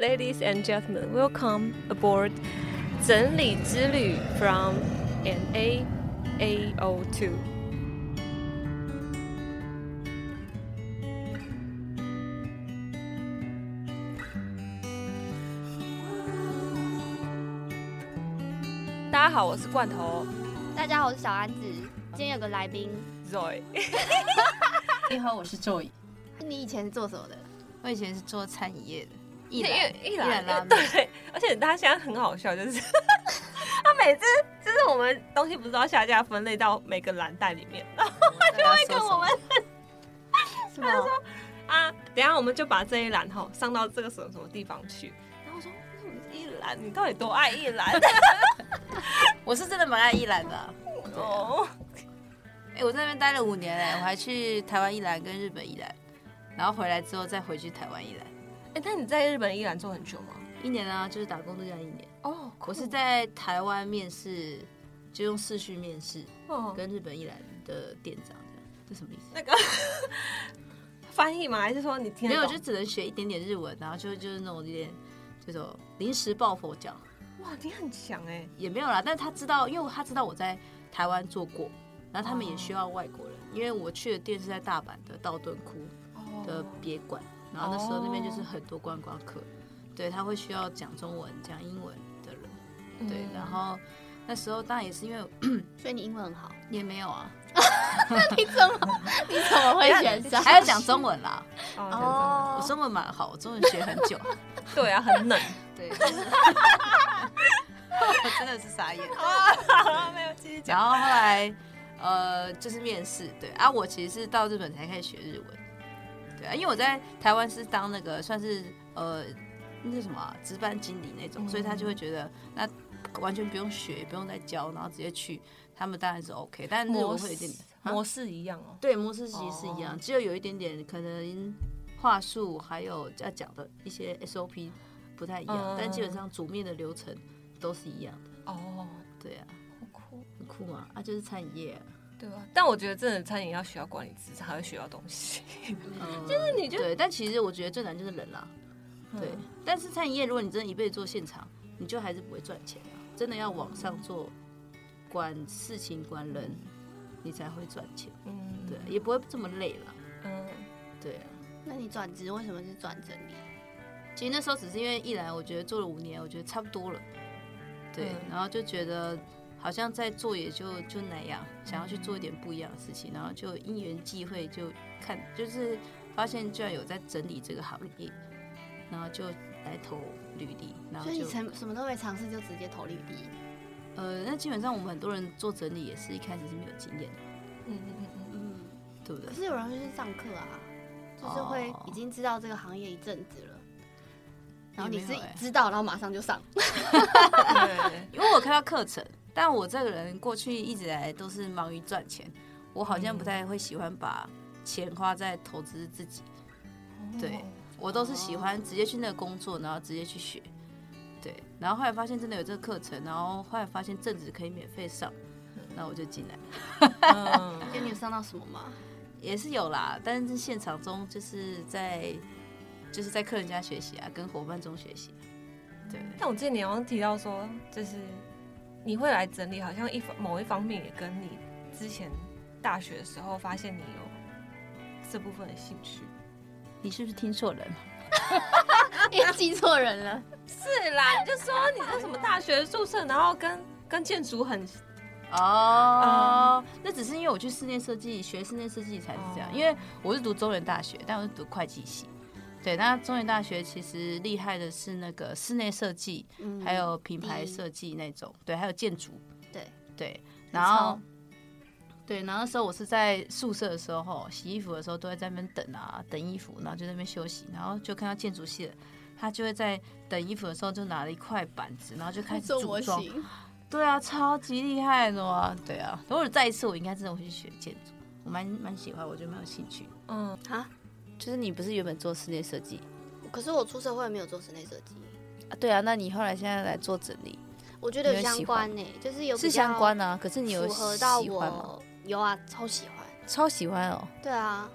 Ladies and gentlemen, welcome aboard 整理之旅 from an A A O two。大家好，我是罐头。大家好，我是小安子。今天有个来宾 Zoe。你好，我是 Joy。你以前是做什么的？我以前是做餐饮业的。一兰一兰拉面，对，而且他现在很好笑，就是 他每次就是我们东西不是都要下架分类到每个蓝袋里面，然后他就会跟我们，他就说啊，等下我们就把这一栏哈上到这个什么什么地方去，然后我说一兰？你到底多爱一兰？我是真的蛮爱一兰的、啊、哦。哎、欸，我在那边待了五年哎，我还去台湾一兰跟日本一兰，然后回来之后再回去台湾一兰。哎，那你在日本依然做很久吗？一年啊，就是打工度假一年。哦，我是在台湾面试，就用视讯面试，哦，跟日本依然的店长这样，这什么意思？那个 翻译吗？还是说你听？没有，就只能学一点点日文，然后就就是那种有点这种临时抱佛脚。哇，你很强哎！也没有啦，但是他知道，因为他知道我在台湾做过，然后他们也需要外国人，因为我去的店是在大阪的道顿窟的别馆。然后那时候那边就是很多观光客，对，他会需要讲中文、讲英文的人，对。然后那时候当然也是因为，所以你英文很好，也没有啊。你怎么你怎么会选上？还要讲中文啦？哦，我中文蛮好，我中文学很久。对啊，很冷。对。我真的是傻眼。啊，没有继续讲。然后后来呃，就是面试，对啊，我其实是到日本才开始学日文。对啊，因为我在台湾是当那个算是呃那是什么、啊、值班经理那种，嗯、所以他就会觉得那完全不用学，不用再教，然后直接去，他们当然是 OK。但日文会有点模式一样哦。对，模式其实是一样，哦、只有有一点点可能话术还有要讲的一些 SOP 不太一样，嗯、但基本上煮面的流程都是一样的。哦，对啊，很酷，很酷嘛，啊，就是餐饮业、啊。对吧？但我觉得真的餐饮要学到管理资产，才会学到东西。嗯、就是你就对，但其实我觉得最难就是人啦。对，嗯、但是餐饮业，如果你真的一辈子做现场，你就还是不会赚钱啊。真的要往上做，管事情、管人，你才会赚钱。嗯，对，也不会这么累了。嗯，对啊。那你转职为什么是转整理？其实那时候只是因为一来，我觉得做了五年，我觉得差不多了。对，嗯、然后就觉得。好像在做也就就那样，想要去做一点不一样的事情，然后就因缘际会就看，就是发现居然有在整理这个行业，然后就来投履历。然后所以你什什么都没尝试就直接投履历？呃，那基本上我们很多人做整理也是一开始是没有经验的，嗯嗯嗯嗯嗯，对不对？可是有人会去上课啊，就是会已经知道这个行业一阵子了，然后你是知道，然后马上就上，对，因为我看到课程。但我这个人过去一直来都是忙于赚钱，我好像不太会喜欢把钱花在投资自己。对，我都是喜欢直接去那个工作，然后直接去学。对，然后后来发现真的有这个课程，然后后来发现正职可以免费上，那我就进来。嗯，那你有上到什么吗？也是有啦，但是现场中就是在就是在客人家学习啊，跟伙伴中学习。对，但我记得你好像提到说，就是。你会来整理，好像一方某一方面也跟你之前大学的时候发现你有这部分的兴趣，你是不是听错人了？你记错人了？是啦，你就说你在什么大学宿舍，然后跟跟建筑很哦，嗯、那只是因为我去室内设计学室内设计才是这样，哦、因为我是读中原大学，但我是读会计系。对，那中原大学其实厉害的是那个室内设计，嗯、还有品牌设计那种，嗯、对，还有建筑，对对。然后，对，然后那时候我是在宿舍的时候，洗衣服的时候都会在那边等啊，等衣服，然后就在那边休息，然后就看到建筑系的，他就会在等衣服的时候就拿了一块板子，然后就开始组装。对啊，超级厉害的啊！对啊，如果再一次，我应该真的会去学建筑，我蛮蛮喜欢，我觉得蛮有兴趣。嗯啊。就是你不是原本做室内设计，可是我出社会没有做室内设计啊。对啊，那你后来现在来做整理，我觉得有相关呢，就是有是相关啊。可是你有符合到我有啊，超喜欢，超喜欢哦。对啊，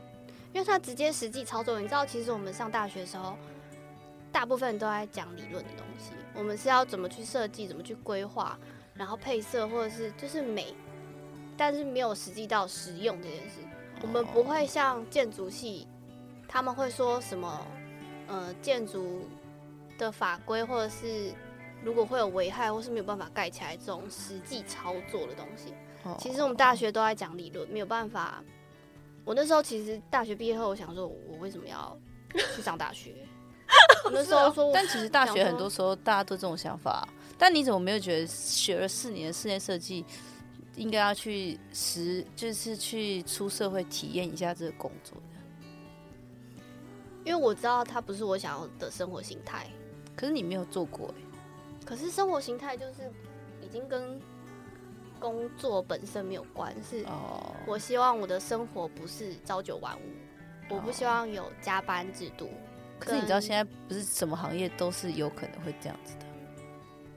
因为他直接实际操作，你知道，其实我们上大学的时候，大部分都在讲理论的东西，我们是要怎么去设计，怎么去规划，然后配色或者是就是美，但是没有实际到实用这件事。我们不会像建筑系，他们会说什么，呃，建筑的法规或者是如果会有危害或是没有办法盖起来这种实际操作的东西。其实我们大学都在讲理论，没有办法。我那时候其实大学毕业后，我想说，我为什么要去上大学？我那时候说，但其实大学很多时候大家都这种想法。但你怎么没有觉得学了四年的室内设计，应该要去实，就是去出社会体验一下这个工作？因为我知道它不是我想要的生活形态。可是你没有做过哎。可是生活形态就是已经跟。工作本身没有关，是我希望我的生活不是朝九晚五，我不希望有加班制度。可是你知道现在不是什么行业都是有可能会这样子的。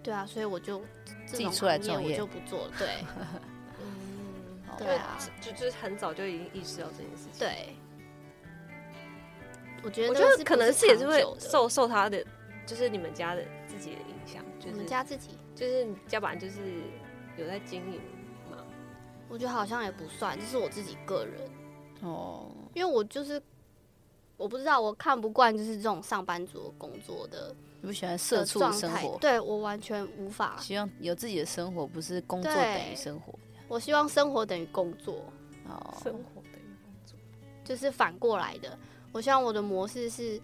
对啊，所以我就自己出来创业，我就不做。对，嗯，对啊，就就是很早就已经意识到这件事情。对，我觉得我觉得可能是也是会受受他的，就是你们家的自己的影响。就是你们家自己，就是你家本来就是。有在经营嘛？我觉得好像也不算，这是我自己个人哦，因为我就是我不知道，我看不惯就是这种上班族工作的，你不喜欢社畜的生活？对，我完全无法。希望有自己的生活，不是工作等于生活。我希望生活等于工作哦，生活等于工作，就是反过来的。我希望我的模式是。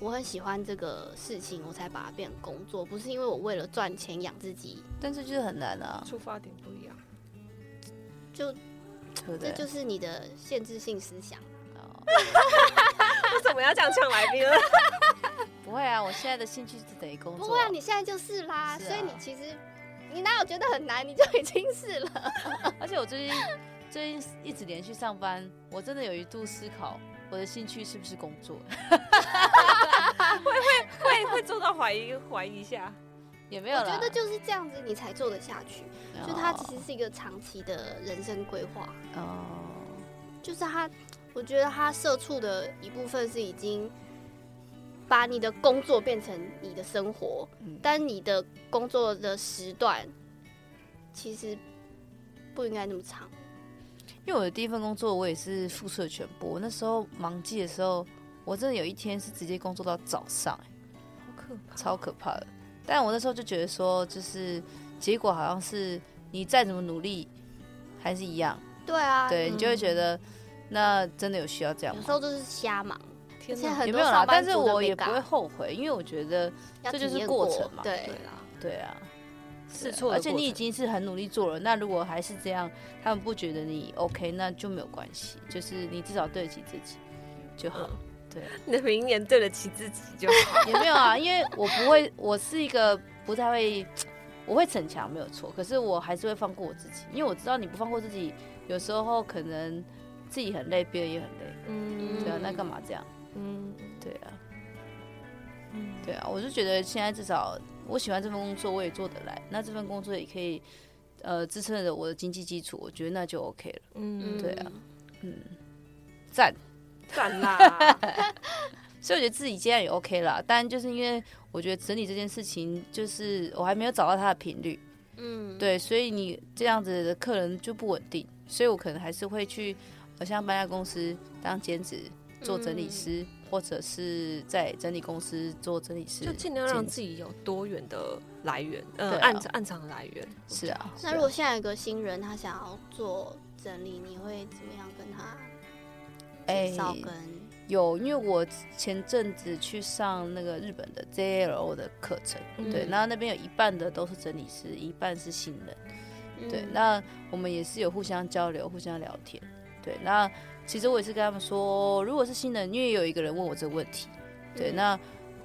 我很喜欢这个事情，我才把它变成工作，不是因为我为了赚钱养自己。但是就是很难啊，出发点不一样，就这就是你的限制性思想。为什么要这样呛来宾呢？不会啊，我现在的兴趣是等于工作。不会啊，你现在就是啦，所以你其实你哪有觉得很难，你就已经是了。而且我最近最近一直连续上班，我真的有一度思考。我的兴趣是不是工作？会会会会做到怀疑怀疑一下，也没有。我觉得就是这样子，你才做得下去。Oh. 就它其实是一个长期的人生规划。哦，oh. 就是他，我觉得他社畜的一部分是已经把你的工作变成你的生活，嗯、但你的工作的时段其实不应该那么长。因为我的第一份工作，我也是付出了全部。我那时候忙季的时候，我真的有一天是直接工作到早上，好可怕，超可怕的。但我那时候就觉得说，就是结果好像是你再怎么努力，还是一样。对啊，对，你就会觉得那真的有需要这样吗？有时候就是瞎忙，天哪，有没有啦？但是我也不会后悔，因为我觉得这就是过程嘛。对啊，对啊。试错，而且你已经是很努力做了。那如果还是这样，他们不觉得你 OK，那就没有关系。就是你至少对得起自己就好。嗯、对，你的名言对得起自己就好。也没有啊，因为我不会，我是一个不太会，我会逞强没有错。可是我还是会放过我自己，因为我知道你不放过自己，有时候可能自己很累，别人也很累。嗯，对啊，那干嘛这样？嗯，对啊，嗯，对啊，我就觉得现在至少。我喜欢这份工作，我也做得来。那这份工作也可以，呃，支撑着我的经济基础。我觉得那就 OK 了。嗯，对啊，嗯，赞赞啦。所以我觉得自己这样也 OK 啦。但就是因为我觉得整理这件事情，就是我还没有找到它的频率。嗯，对，所以你这样子的客人就不稳定。所以我可能还是会去，好像搬家公司当兼职做整理师。嗯或者是在整理公司做整理师，就尽量让自己有多元的来源，呃，暗暗藏的来源。是啊。那如果现在有个新人，他想要做整理，你会怎么样跟他？哎，跟有，因为我前阵子去上那个日本的 JLO 的课程，对，那那边有一半的都是整理师，一半是新人，对，那我们也是有互相交流、互相聊天，对，那。其实我也是跟他们说，如果是新人，因为有一个人问我这个问题，对，嗯、那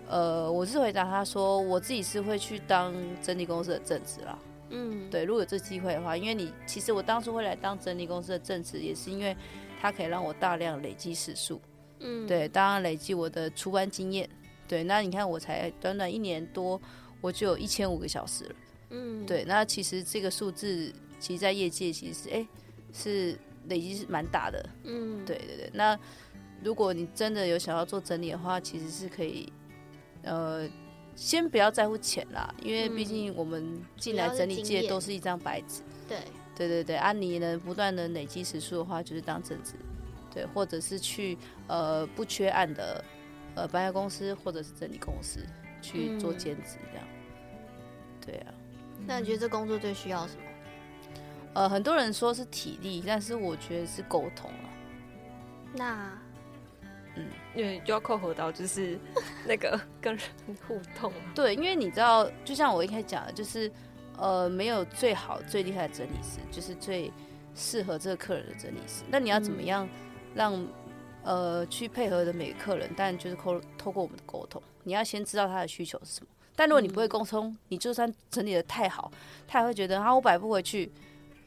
呃，我是回答他说，我自己是会去当整理公司的正职啦，嗯，对，如果有这机会的话，因为你其实我当初会来当整理公司的正职，也是因为它可以让我大量累积时数，嗯，对，当然累积我的出班经验，对，那你看我才短短一年多，我就有一千五个小时了，嗯，对，那其实这个数字，其实在业界其实哎是累积是蛮大的，嗯，对对对。那如果你真的有想要做整理的话，其实是可以，呃，先不要在乎钱啦，因为毕竟我们进来整理界都是一张白纸。对对对对，啊，你能不断的累积时数的话，就是当正职，对，或者是去呃不缺案的呃搬家公司或者是整理公司去做兼职这样。嗯、对啊，那你觉得这工作最需要什么？呃，很多人说是体力，但是我觉得是沟通啊。那，嗯，因为就要扣合到就是那个 跟人互动。对，因为你知道，就像我一开始讲的，就是呃，没有最好最厉害的整理师，就是最适合这个客人的整理师。那你要怎么样让、嗯、呃去配合的每个客人？但就是透透过我们的沟通，你要先知道他的需求是什么。但如果你不会沟通，嗯、你就算整理的太好，他也会觉得啊，我摆不回去。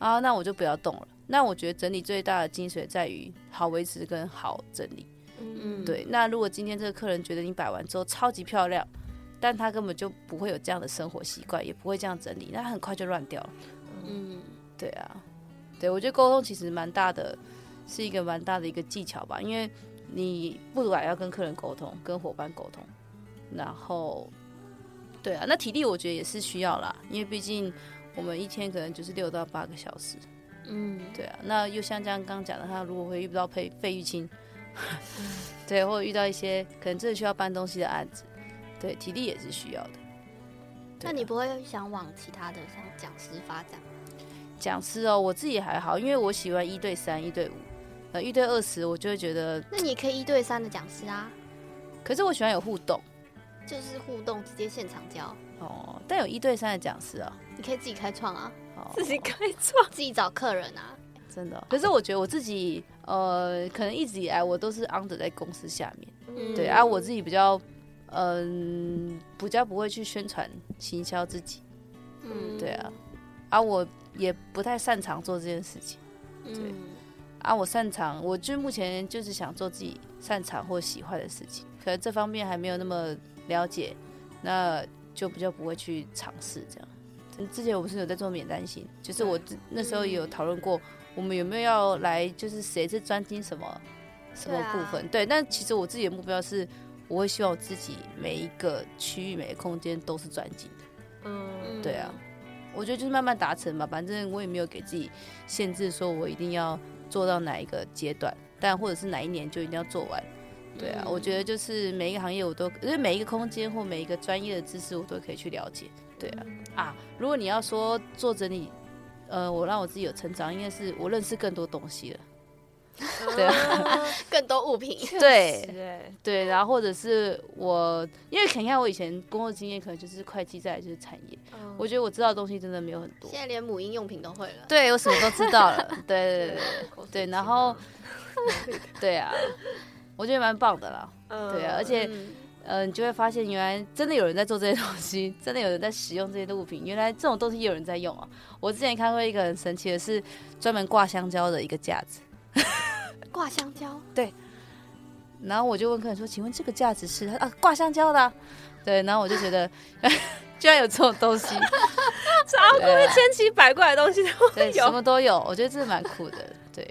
啊，那我就不要动了。那我觉得整理最大的精髓在于好维持跟好整理。嗯，对。那如果今天这个客人觉得你摆完之后超级漂亮，但他根本就不会有这样的生活习惯，也不会这样整理，那很快就乱掉了。嗯，对啊，对，我觉得沟通其实蛮大的，是一个蛮大的一个技巧吧。因为你不管要跟客人沟通，跟伙伴沟通，然后，对啊，那体力我觉得也是需要啦，因为毕竟。我们一天可能就是六到八个小时，嗯，对啊。那又像这样刚刚讲的，他如果会遇到费费玉清，对，或者遇到一些可能真的需要搬东西的案子，对，体力也是需要的。那你不会想往其他的像讲师发展？讲师哦，我自己还好，因为我喜欢一对三、一对五，呃，一对二十我就会觉得。那你可以一对三的讲师啊。可是我喜欢有互动，就是互动，直接现场教。哦，但有一对三的讲师啊，你可以自己开创啊，自己开创，自己找客人啊，真的。可是我觉得我自己，呃，可能一直以来我都是 under 在公司下面，嗯、对啊，我自己比较，嗯、呃，比较不会去宣传行销自己，嗯，对啊，啊，我也不太擅长做这件事情，对，嗯、啊，我擅长，我就目前就是想做自己擅长或喜欢的事情，可能这方面还没有那么了解，那。就比较不会去尝试这样。之前我不是有在做免单型，就是我那时候也有讨论过，我们有没有要来，就是谁是专精什么什么部分？对，但其实我自己的目标是，我会希望我自己每一个区域、每个空间都是专精的。嗯，对啊，我觉得就是慢慢达成吧，反正我也没有给自己限制，说我一定要做到哪一个阶段，但或者是哪一年就一定要做完。对啊，我觉得就是每一个行业我都，因为每一个空间或每一个专业的知识我都可以去了解。对啊，啊，如果你要说做整理，呃，我让我自己有成长，应该是我认识更多东西了。对啊，更多物品。对对，然后或者是我，因为你看我以前工作经验可能就是会计，再来就是产业。我觉得我知道的东西真的没有很多。现在连母婴用品都会了。对，我什么都知道了。对对对对对，然后 对啊。我觉得蛮棒的啦，嗯、对啊，而且，嗯、呃，你就会发现，原来真的有人在做这些东西，真的有人在使用这些物品，原来这种东西也有人在用啊。我之前看过一个很神奇的是，专门挂香蕉的一个架子，挂香蕉，对。然后我就问客人说：“请问这个架子是啊挂香蕉的、啊？”对，然后我就觉得，居然有这种东西，啥都会千奇百怪的东西都有，对，什么都有，我觉得这是蛮酷的，对。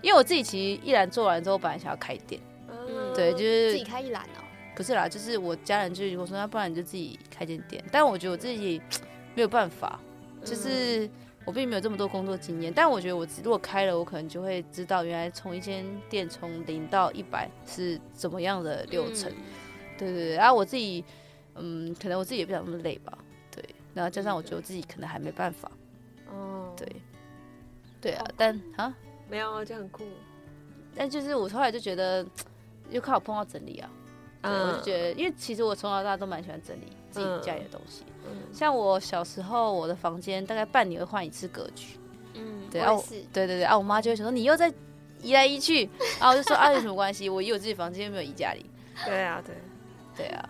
因为我自己其实一然做完之后，本来想要开店。对，就是自己开一栏哦。不是啦，就是我家人就我说，那不然你就自己开间店。但我觉得我自己没有办法，就是我并没有这么多工作经验。但我觉得我如果开了，我可能就会知道原来从一间店从零到一百是怎么样的流程。对对对，然后我自己，嗯，可能我自己也不想那么累吧。对，然后加上我觉得我自己可能还没办法。哦，对，对啊，但啊，没有啊，就很酷。但就是我后来就觉得。就靠我碰到整理啊，我就觉得，因为其实我从小到大都蛮喜欢整理自己家里的东西。像我小时候，我的房间大概半年会换一次格局。嗯，对啊，对对对啊，我妈就会想说你又在移来移去，然后我就说啊，有什么关系？我有自己房间，又没有移家里。对啊，对，对啊，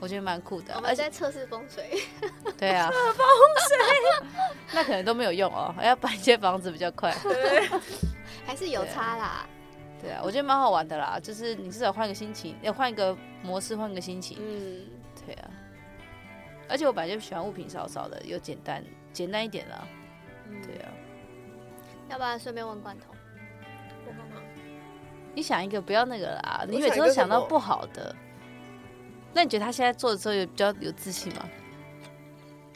我觉得蛮酷的。我们在测试风水。对啊，测风水，那可能都没有用哦，要搬一间房子比较快。还是有差啦。对啊，我觉得蛮好玩的啦，就是你至少换个心情，要换一个模式，换个心情。嗯，对啊。而且我本来就喜欢物品少少的，又简单，简单一点啦。嗯，对啊。要不然顺便问罐头，你想一个不要那个啦，你每次都想到不好的。那你觉得他现在做的时候有比较有自信吗？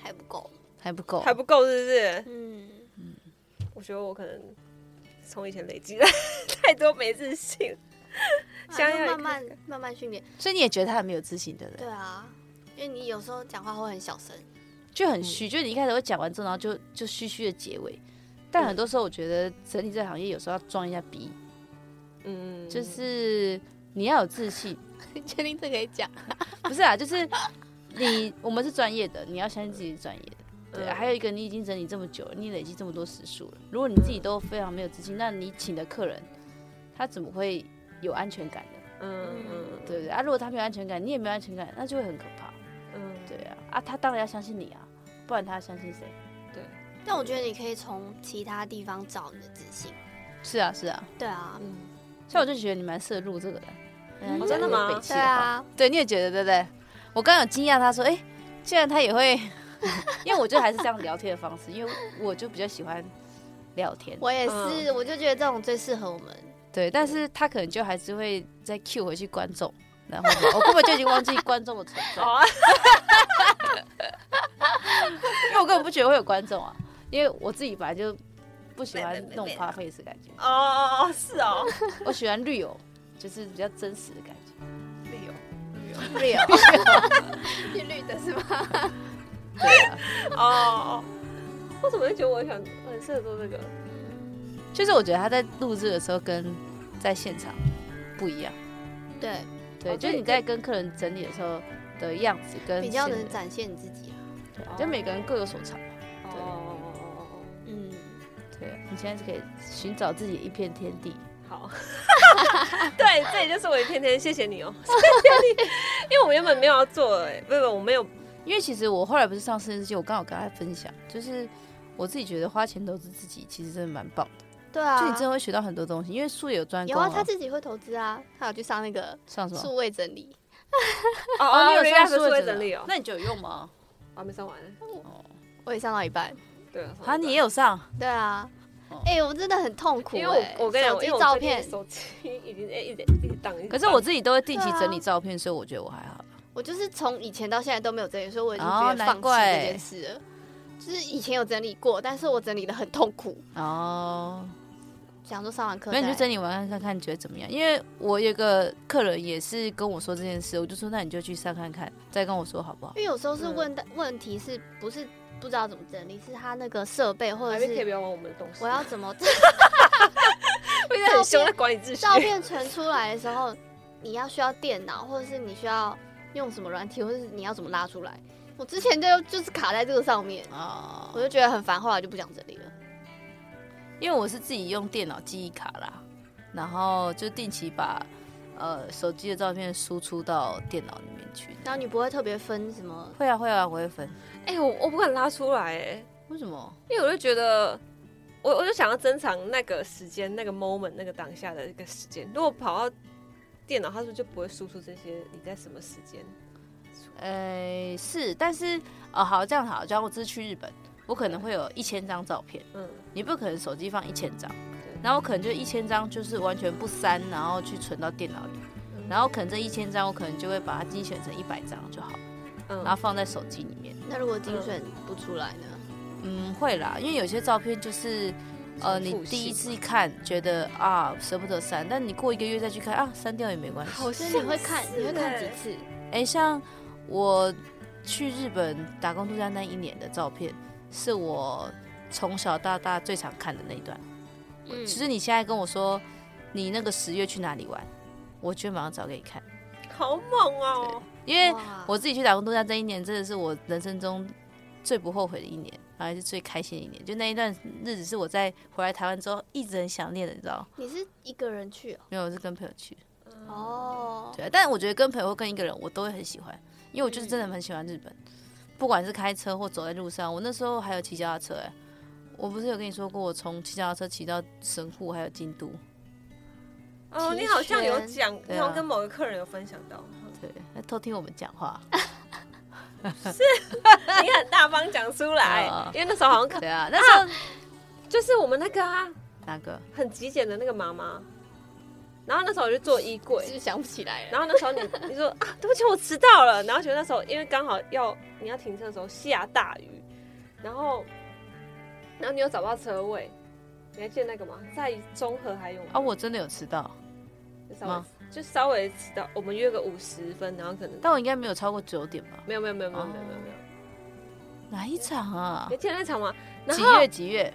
还不够，还不够，还不够，是不是？嗯嗯，我觉得我可能从以前累积了 太多没自信，想要慢慢慢慢训练。所以你也觉得他很没有自信的人？对啊，因为你有时候讲话会很小声，就很虚，嗯、就是你一开始会讲完之后，然后就就虚虚的结尾。但很多时候，我觉得整体这行业有时候要装一下逼，嗯，就是你要有自信。你确定这可以讲？不是啊，就是你我们是专业的，你要相信自己是专业的。对、啊，还有一个，你已经整理这么久了，你累积这么多时数了。如果你自己都非常没有自信，那你请的客人他怎么会有安全感呢？嗯嗯，对不对啊？如果他没有安全感，你也没有安全感，那就会很可怕。嗯，对啊，啊，他当然要相信你啊，不然他要相信谁？对。但我觉得你可以从其他地方找你的自信。是啊，是啊。对啊，嗯。所以我就觉得你蛮适合录这个的。嗯哦、真的吗？对啊，对，你也觉得对不对？我刚刚有惊讶，他说：“哎、欸，既然他也会，因为我觉得还是这样聊天的方式，因为我就比较喜欢聊天。我也是，嗯、我就觉得这种最适合我们。对，但是他可能就还是会再 cue 回去观众，然后 我根本就已经忘记观众的存在，因为我根本不觉得会有观众啊，因为我自己本来就不喜欢那种花 face 感觉。哦哦哦，是哦，我喜欢绿油。就是比较真实的感觉，real，real，是绿的是吗？对啊，哦，我怎么会觉得我想很适合做这个？就是我觉得他在录制的时候跟在现场不一样。对对，就是你在跟客人整理的时候的样子跟比较能展现你自己啊。对，就每个人各有所长。哦，嗯，对，你现在是可以寻找自己一片天地。好，对，这也就是我一片天谢谢你哦，谢谢你，因为我原本没有要做，哎，不不，我没有，因为其实我后来不是上摄影师，我刚好跟他分享，就是我自己觉得花钱投资自己，其实真的蛮棒的。对啊，就你真的会学到很多东西，因为术业有专攻。有啊，他自己会投资啊，他有去上那个上什么数位整理。哦哦，你有上数位整理哦？那你就有用吗？我还没上完。哦，我也上到一半。对啊，啊，你也有上？对啊。哎、欸，我真的很痛苦，因为我我跟你讲，手机照片手机已经哎一点一档。可是我自己都会定期整理照片，啊、所以我觉得我还好。我就是从以前到现在都没有整理，所以我已经觉得放弃这件事了。哦、就是以前有整理过，但是我整理的很痛苦。哦，想说上完课，那你就整理完看看，你觉得怎么样？因为我有个客人也是跟我说这件事，我就说那你就去上看看，再跟我说好不好？因为有时候是问的问题是不是？不知道怎么整理，是他那个设备，或者是可以不要玩我们的东西。我要怎么？会很凶的管理秩序。照片传出来的时候，你要需要电脑，或者是你需要用什么软体，或是你要怎么拉出来？我之前就就是卡在这个上面啊，我就觉得很烦，后来就不讲这里了。因为我是自己用电脑记忆卡啦，然后就定期把呃手机的照片输出到电脑里面去。然后你不会特别分什么？会啊会啊，我会分。哎、欸，我我不敢拉出来，哎，为什么？因为我就觉得，我我就想要珍藏那个时间、那个 moment、那个当下的一个时间。如果跑到电脑，它是不是就不会输出这些？你在什么时间？呃、欸，是，但是哦，好，这样好。假如我这次去日本，我可能会有一千张照片，嗯，你不可能手机放一千张，对然后我可能就一千张就是完全不删，然后去存到电脑里，嗯、然后可能这一千张我可能就会把它精选成一百张就好。嗯然后放在手机里面。那如果精选不出来呢？嗯，会啦，因为有些照片就是，呃，你第一次看觉得啊舍不得删，但你过一个月再去看啊，删掉也没关系。好像你会看，你会看几次？哎，像我去日本打工度假那一年的照片，是我从小到大最常看的那一段。嗯，其实你现在跟我说你那个十月去哪里玩，我就马上找给你看。好猛哦！因为我自己去打工度假这一年，真的是我人生中最不后悔的一年，然后也是最开心的一年。就那一段日子是我在回来台湾之后一直很想念的，你知道？你是一个人去哦？没有，我是跟朋友去。哦，对，但我觉得跟朋友或跟一个人，我都会很喜欢，因为我就是真的很喜欢日本。不管是开车或走在路上，我那时候还有骑脚踏车哎，我不是有跟你说过，我从骑脚踏车骑到神户还有京都。哦，你好像有讲，然后跟某个客人有分享到。对，他偷听我们讲话，是你很大方讲出来，哦、因为那时候好像可对啊，那时候、啊、就是我们那个啊，哪个很极简的那个妈妈，然后那时候我就做衣柜，是想不起来。然后那时候你你说啊，对不起，我迟到了。然后觉得那时候因为刚好要你要停车的时候下大雨，然后然后你又找不到车位，你还记得那个吗？在中和还有？啊，我真的有迟到，就稍微就稍微迟到。我们约个五十分，然后可能，但我应该没有超过九点吧？没有没有没有没有没有没有没有。哪一场啊？你记得那场吗？几月几月？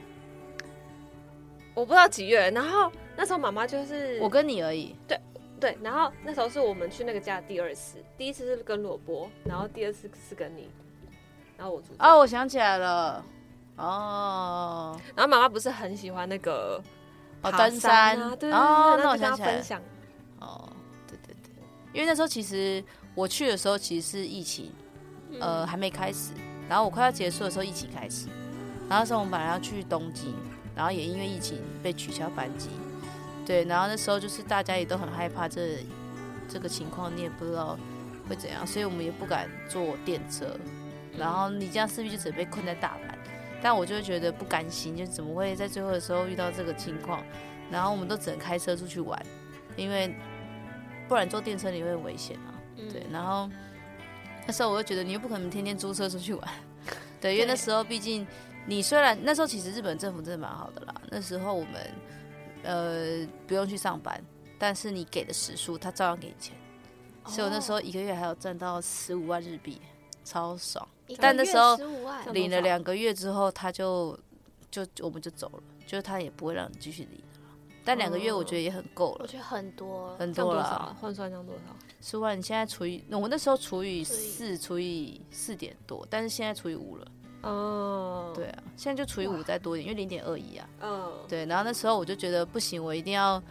我不知道几月。然后那时候妈妈就是我跟你而已。对对，然后那时候是我们去那个家的第二次，第一次是跟萝卜，然后第二次是跟你，然后我住。哦，我想起来了。哦。然后妈妈不是很喜欢那个哦登山啊？对哦，那我想起来了。哦，对对对，因为那时候其实我去的时候其实是疫情，呃，还没开始。然后我快要结束的时候，疫情开始。然后那时候我们本来要去东京，然后也因为疫情被取消班机。对，然后那时候就是大家也都很害怕这这个情况，你也不知道会怎样，所以我们也不敢坐电车。然后你这样势必就只能被困在大阪。但我就会觉得不甘心，就怎么会在最后的时候遇到这个情况？然后我们都只能开车出去玩，因为不然坐电车你会很危险啊。对，然后。那时候我就觉得你又不可能天天租车出去玩，对，因为那时候毕竟你虽然那时候其实日本政府真的蛮好的啦，那时候我们呃不用去上班，但是你给的时数他照样给你钱，所以我那时候一个月还要赚到十五万日币，超爽。但那时候领了两个月之后，他就就我们就走了，就是他也不会让你继续领了。但两个月我觉得也很够了，我觉得很多很多了，换算成多少？十万，你现在除以，我那时候除以四，除以四点多，但是现在除以五了。哦，对啊，现在就除以五再多一点，因为零点二一啊。嗯，对。然后那时候我就觉得不行，我一定要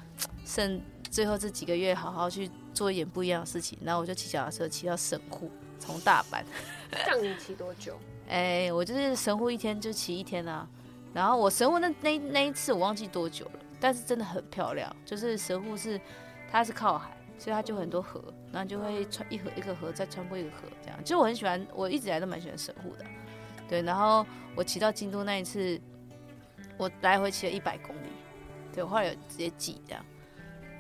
剩最后这几个月好好去做一点不一样的事情。然后我就骑脚踏车骑到神户，从大阪。这样你骑多久？哎、欸，我就是神户一天就骑一天啊。然后我神户那那那一次我忘记多久了，但是真的很漂亮。就是神户是它是靠海。所以它就很多河，然后就会穿一河一个河，再穿过一个河，这样。其实我很喜欢，我一直来都蛮喜欢神户的，对。然后我骑到京都那一次，我来回骑了一百公里，对，我后来有直接记这样，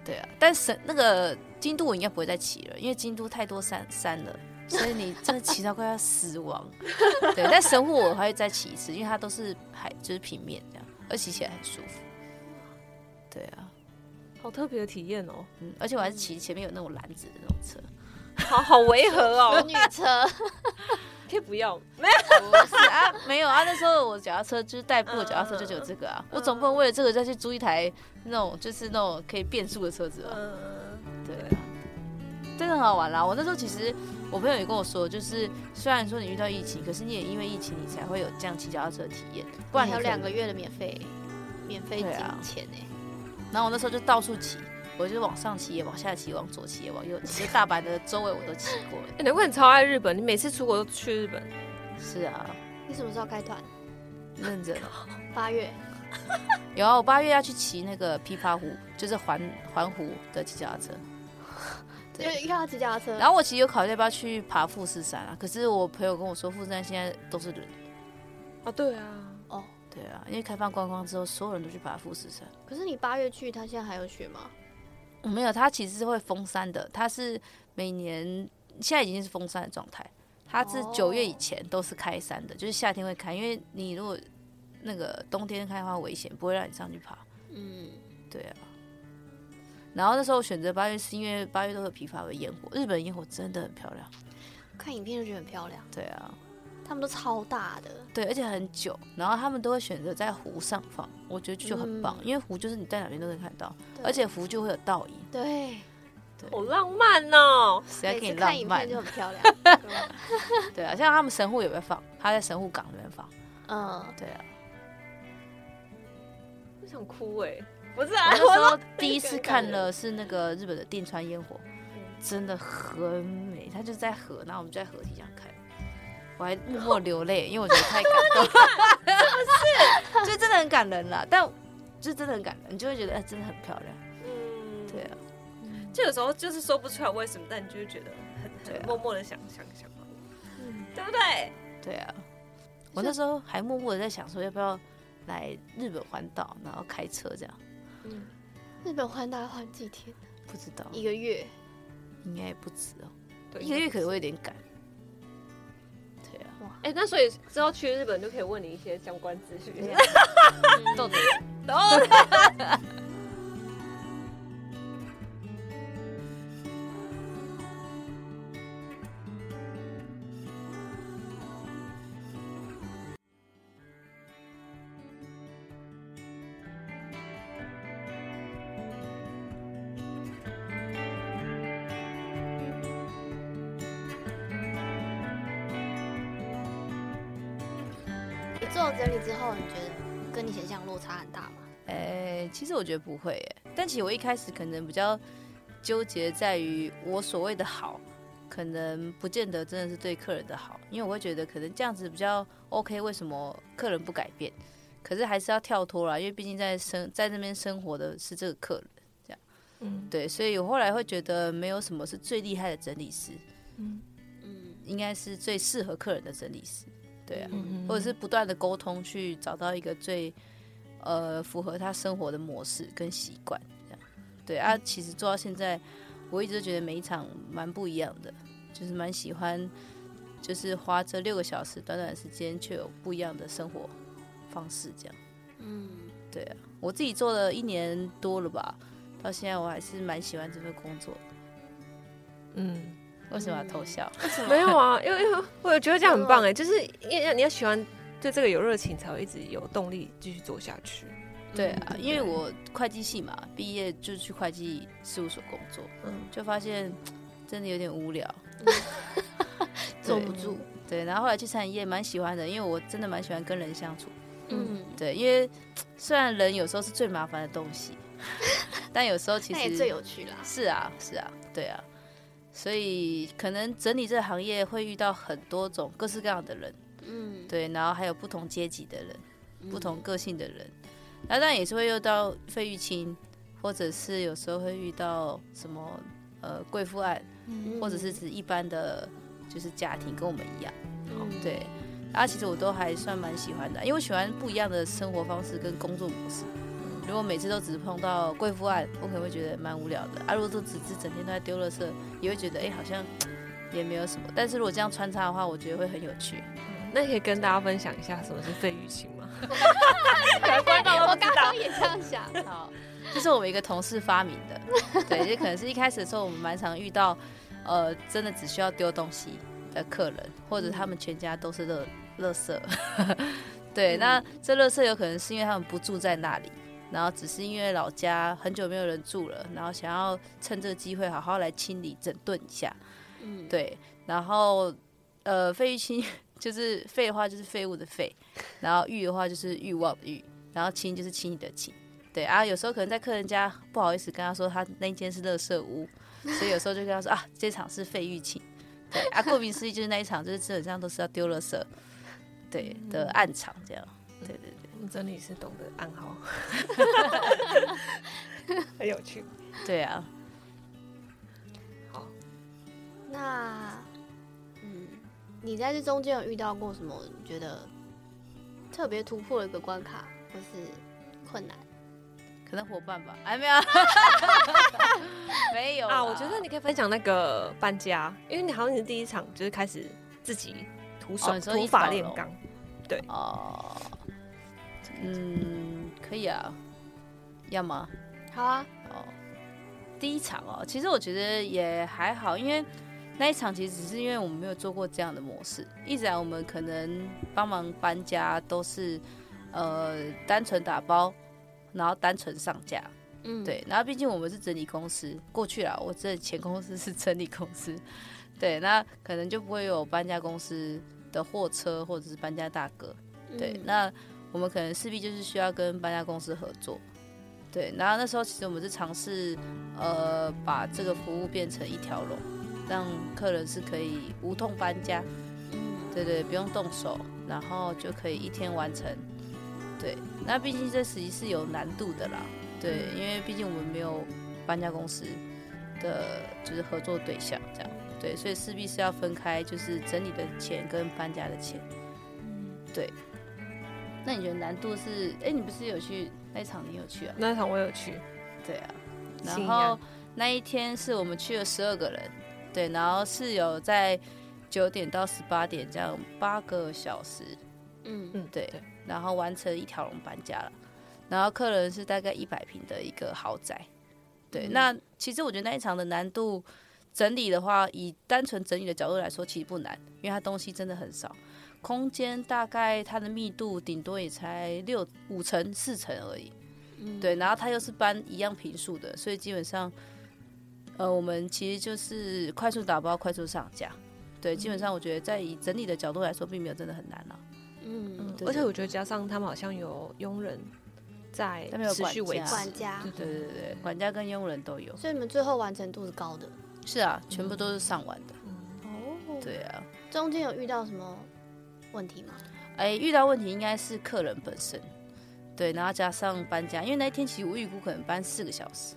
对啊。但神那个京都我应该不会再骑了，因为京都太多山山了，所以你真的骑到快要死亡。对，但神户我还会再骑一次，因为它都是海，就是平面这样，而且骑起来很舒服。对啊。好特别的体验哦，嗯，而且我还是骑前面有那种篮子的那种车，好好违和哦，女车。可以不要，没有，不是啊，没有啊，那时候我脚踏车就是代步的脚踏车就只有这个啊，我总不能为了这个再去租一台那种就是那种可以变速的车子啊，对啊，真的很好玩啦。我那时候其实我朋友也跟我说，就是虽然说你遇到疫情，可是你也因为疫情你才会有这样骑脚踏车的体验，不然还有两个月的免费免费金钱呢。然后我那时候就到处骑，我就往上骑，也往下骑，往左骑，也往右骑，就大阪的周围我都骑过了。难怪你超爱日本，你每次出国都去日本。是啊，你什么时候开团？认真。八月。有啊，我八月要去骑那个琵琶湖，就是环环湖的骑脚踏车。因为要骑脚踏车。然后我其实有考虑要不要去爬富士山啊，可是我朋友跟我说，富士山现在都是人。啊，对啊。哦。对啊，因为开放观光之后，所有人都去爬富士山。可是你八月去，它现在还有雪吗？没有，它其实是会封山的。它是每年现在已经是封山的状态。它是九月以前都是开山的，就是夏天会开。因为你如果那个冬天开的话危险，不会让你上去爬。嗯，对啊。然后那时候选择八月，是因为八月都有琵琶湖烟火，日本烟火真的很漂亮，看影片就觉得很漂亮。对啊。他们都超大的，对，而且很久，然后他们都会选择在湖上放，我觉得就很棒，嗯、因为湖就是你在哪边都能看到，而且湖就会有倒影，对，对。好浪漫哦，谁要给你浪漫？就很漂亮，对啊，像他们神户也会放，他在神户港那边放，嗯，对啊，我想哭哎，不是啊，我那时候第一次看了是那个日本的电川烟火，真的很美，它就是在河，然后我们就在河堤上看。我还默默流泪，因为我觉得太感动，是不是？就真的很感人啦。但就真的很感人，你就会觉得哎，真的很漂亮。嗯，对啊，就有时候就是说不出来为什么，但你就会觉得很很默默的想想想，嗯，对不对？对啊，我那时候还默默的在想说，要不要来日本环岛，然后开车这样。嗯，日本环岛要环几天？不知道，一个月应该也不止哦、对一个月可能会有点赶。哎、那所以之后去日本就可以问你一些相关资讯。豆子，你 落差很大吗？哎，其实我觉得不会耶，但其实我一开始可能比较纠结在于我所谓的好，可能不见得真的是对客人的好，因为我会觉得可能这样子比较 OK，为什么客人不改变？可是还是要跳脱啦，因为毕竟在生在那边生活的是这个客人，这样，嗯，对，所以我后来会觉得没有什么是最厉害的整理师，嗯。嗯。应该是最适合客人的整理师，对啊，嗯或者是不断的沟通去找到一个最呃符合他生活的模式跟习惯，这样，对啊，其实做到现在，我一直都觉得每一场蛮不一样的，就是蛮喜欢，就是花这六个小时短短的时间，却有不一样的生活方式，这样，嗯，对啊，我自己做了一年多了吧，到现在我还是蛮喜欢这份工作的。嗯，为什么要偷笑？没有啊，因为因为我觉得这样很棒哎，就是因为你要喜欢对这个有热情，才会一直有动力继续做下去。对啊，因为我会计系嘛，毕业就去会计事务所工作，嗯，就发现真的有点无聊，坐不住。对，然后后来去餐饮业蛮喜欢的，因为我真的蛮喜欢跟人相处。嗯，对，因为 虽然人有时候是最麻烦的东西，但有时候其实最有趣啦。是啊，是啊，对啊，所以可能整理这个行业会遇到很多种各式各样的人，嗯，对，然后还有不同阶级的人，嗯不同个性的人，那当然也是会遇到费玉清，或者是有时候会遇到什么呃贵妇案，嗯。或者是指一般的就是家庭跟我们一样，嗯。对，然后其实我都还算蛮喜欢的，因为我喜欢不一样的生活方式跟工作模式。如果每次都只是碰到贵妇案，我可能会觉得蛮无聊的；啊，如果都只是整天都在丢垃圾，也会觉得哎、欸、好像 也没有什么。但是如果这样穿插的话，我觉得会很有趣。那可以跟大家分享一下什么是费玉清吗？我刚刚也这样想。好，这是我们一个同事发明的，对，就可能是一开始的时候，我们蛮常遇到，呃，真的只需要丢东西的客人，或者他们全家都是乐乐色，对，那这乐色有可能是因为他们不住在那里，然后只是因为老家很久没有人住了，然后想要趁这个机会好好来清理整顿一下，嗯，对，然后呃，费玉清就是废的话就是废物的废，然后欲的话就是欲望的欲，然后亲就是亲你的亲。对啊，有时候可能在客人家不好意思跟他说他那间是垃圾屋，所以有时候就跟他说啊，这场是废玉寝。对啊，顾名思义就是那一场就是基本上都是要丢垃圾，对的暗场这样。对对对，我们整理师懂得暗号，很有趣。对啊，好，那，嗯，你在这中间有遇到过什么你觉得特别突破的一个关卡或是困难？可能伙伴吧，还没有，没有啊，我觉得你可以分享那个搬家，因为你好像是第一场就是开始自己徒手哦你说土一楼楼法炼钢，对，哦，嗯，可以啊，要吗？好啊，哦，第一场哦，其实我觉得也还好，因为那一场其实只是因为我们没有做过这样的模式，一直来我们可能帮忙搬家都是呃单纯打包，然后单纯上架，嗯，对，然后毕竟我们是整理公司，过去啦，我这前公司是整理公司，对，那可能就不会有搬家公司的货车或者是搬家大哥，对，嗯那我们可能势必就是需要跟搬家公司合作，对，然后那时候其实我们是尝试，呃，把这个服务变成一条龙，让客人是可以无痛搬家，嗯，对对，不用动手，然后就可以一天完成，对，那毕竟这实际是有难度的啦，对，因为毕竟我们没有搬家公司的就是合作对象这样，对，所以势必是要分开，就是整理的钱跟搬家的钱，对。那你觉得难度是？哎、你不是有去那一场？你有去啊？那一场我有去，对啊，然后那一天是我们去了十二个人，对，然后是有在九点到十八点这样八个小时，嗯。嗯，对，然后完成一条龙搬家了，然后客人是大概一百平的一个豪宅，对，嗯、那其实我觉得那一场的难度整理的话，以单纯整理的角度来说，其实不难，因为它东西真的很少，空间大概它的密度顶多也才六五层四层而已。对，然后它又是搬一样平数的，所以基本上，呃，我们其实就是快速打包、快速上架。对，基本上我觉得在以整理的角度来说，并没有真的很难了。嗯，而且我觉得加上他们好像有佣人在持续维持，管家，对对对对，管家跟佣人都有。所以你们最后完成度是高的？是啊，全部都是上完的。哦，对啊。中间有遇到什么问题吗？哎，遇到问题应该是客人本身。对，然后加上搬家，因为那一天其实我预估可能搬四个小时，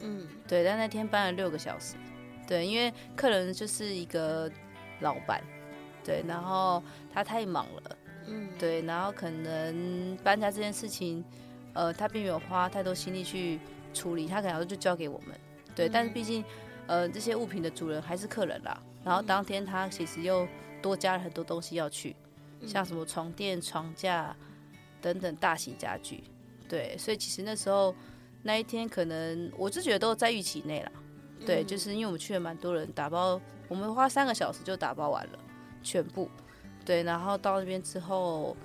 嗯，对，但那天搬了六个小时，对，因为客人就是一个老板，对，然后他太忙了，嗯，对，然后可能搬家这件事情，呃，他并没有花太多心力去处理，他可能就交给我们，对，嗯、但是毕竟，呃，这些物品的主人还是客人啦，然后当天他其实又多加了很多东西要去，像什么床垫、床架。等等大型家具，对，所以其实那时候那一天可能我就觉得都在预期内了，对，就是因为我们去了蛮多人打包，我们花三个小时就打包完了全部，对，然后到那边之后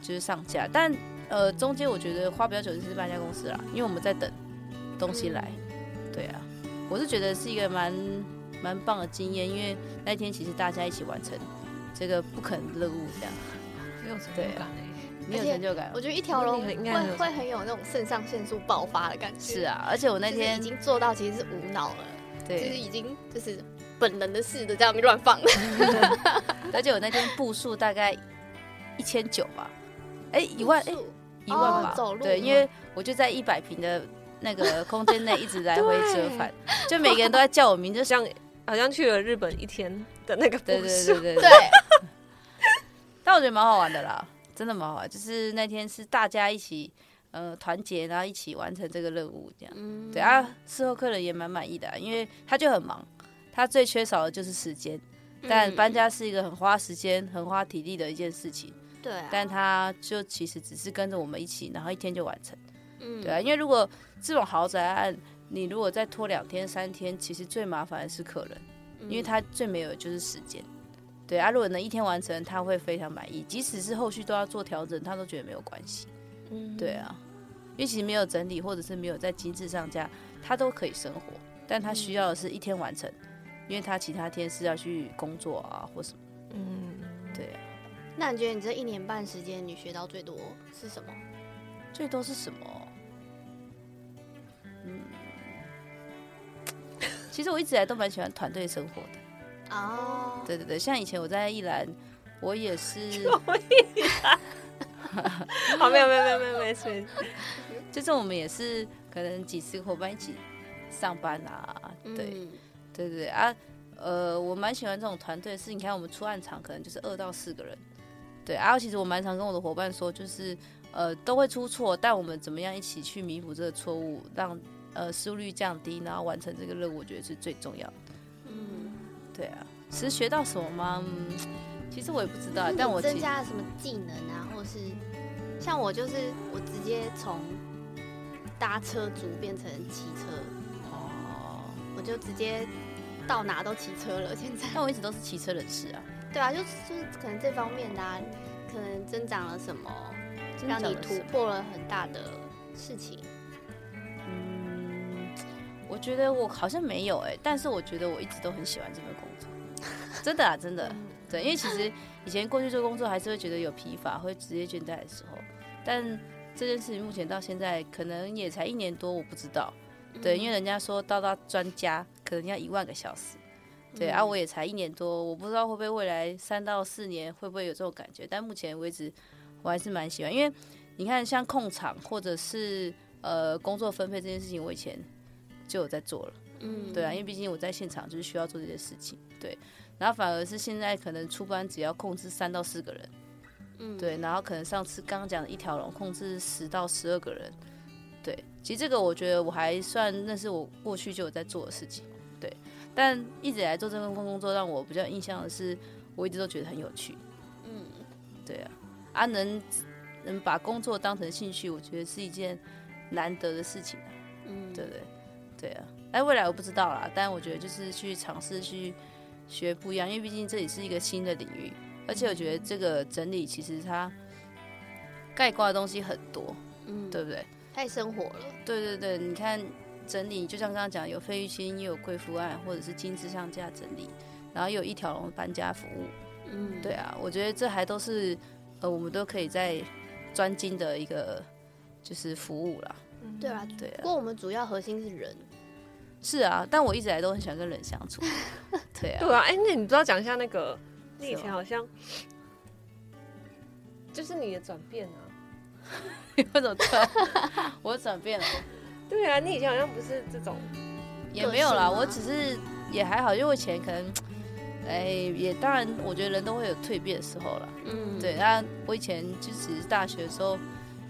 就是上架，但呃中间我觉得花比较久的是搬家公司啦，因为我们在等东西来，对啊，我是觉得是一个蛮蛮棒的经验，因为那一天其实大家一起完成这个不可能的任务，这样，没有对啊。没有成就感，我觉得一条龙会会很有那种肾上腺素爆发的感觉。是啊，而且我那天已经做到其实是无脑了，对，就是已经就是本能的事的这样乱放。而且我那天步数大概一千九吧，哎，一万哎，一万吧，走路。对，因为我就在一百平的那个空间内一直来回 折返，就每个人都在叫我名，就像好像去了日本一天的那个步数。对对对对对。但我觉得蛮好玩的啦。真的蛮好，就是那天是大家一起，呃，团结，然后一起完成这个任务，这样。嗯、对啊，事后客人也蛮满意的、啊，因为他就很忙，他最缺少的就是时间。但搬家是一个很花时间、很花体力的一件事情。对、啊。但他就其实只是跟着我们一起，然后一天就完成。嗯。对啊，因为如果这种豪宅案，你如果再拖两天、三天，其实最麻烦的是客人，因为他最没有的就是时间。对啊，如果能一天完成，他会非常满意。即使是后续都要做调整，他都觉得没有关系。嗯，对啊，因为其实没有整理或者是没有在精致上架，他都可以生活。但他需要的是一天完成，因为他其他天是要去工作啊或什么。嗯，对啊。那你觉得你这一年半时间，你学到最多是什么？最多是什么？嗯，其实我一直以来都蛮喜欢团队生活的。哦，对对对，像以前我在一兰，我也是。好，没有没有没有没有没事。就是我们也是可能几十个伙伴一起上班啊，对、嗯、对对对啊，呃，我蛮喜欢这种团队，是你看我们出案场可能就是二到四个人，对啊，其实我蛮常跟我的伙伴说，就是呃都会出错，但我们怎么样一起去弥补这个错误，让呃失误率降低，然后完成这个任务，我觉得是最重要的。对啊，其实学到什么吗？嗯，其实我也不知道，但我增加了什么技能啊，或是像我就是我直接从搭车族变成骑车哦，我就直接到哪都骑车了。现在，但我一直都是骑车人士啊。对啊，就就是可能这方面的啊，可能增长了什么，让你突破了很大的事情。我觉得我好像没有哎、欸，但是我觉得我一直都很喜欢这份工作，真的啊，真的，对，因为其实以前过去做工作还是会觉得有疲乏，会职业倦怠的时候，但这件事情目前到现在可能也才一年多，我不知道，对，因为人家说到到专家可能要一万个小时，对，啊，我也才一年多，我不知道会不会未来三到四年会不会有这种感觉，但目前为止我还是蛮喜欢，因为你看像控场或者是呃工作分配这件事情，我以前。就有在做了，嗯，对啊，因为毕竟我在现场就是需要做这些事情，对，然后反而是现在可能出班只要控制三到四个人，嗯，对，然后可能上次刚刚讲的一条龙控制十到十二个人，对，其实这个我觉得我还算那是我过去就有在做的事情。对，但一直以来做这份工作，让我比较印象的是，我一直都觉得很有趣。嗯，对啊，啊能能把工作当成兴趣，我觉得是一件难得的事情啊。嗯，对不对？对啊，哎，未来我不知道啦，但我觉得就是去尝试去学不一样，因为毕竟这里是一个新的领域，而且我觉得这个整理其实它概括的东西很多，嗯，对不对？太生活了。对对对，你看整理，就像刚刚讲，有费玉清，也有贵妇案，或者是精致上架整理，然后有一条龙搬家服务。嗯，对啊，我觉得这还都是呃，我们都可以在专精的一个就是服务啦。嗯、对啊，对啊。不过我们主要核心是人。是啊，但我一直来都很喜欢跟人相处。对啊。对啊，哎，那你知道讲一下那个，你以前好像就是你的转变啊。为什么转？我转变了。对啊，你以前好像不是这种。也没有啦，我只是也还好，因为我以前可能。哎，也当然，我觉得人都会有蜕变的时候了。嗯，对。那我以前就只是大学的时候，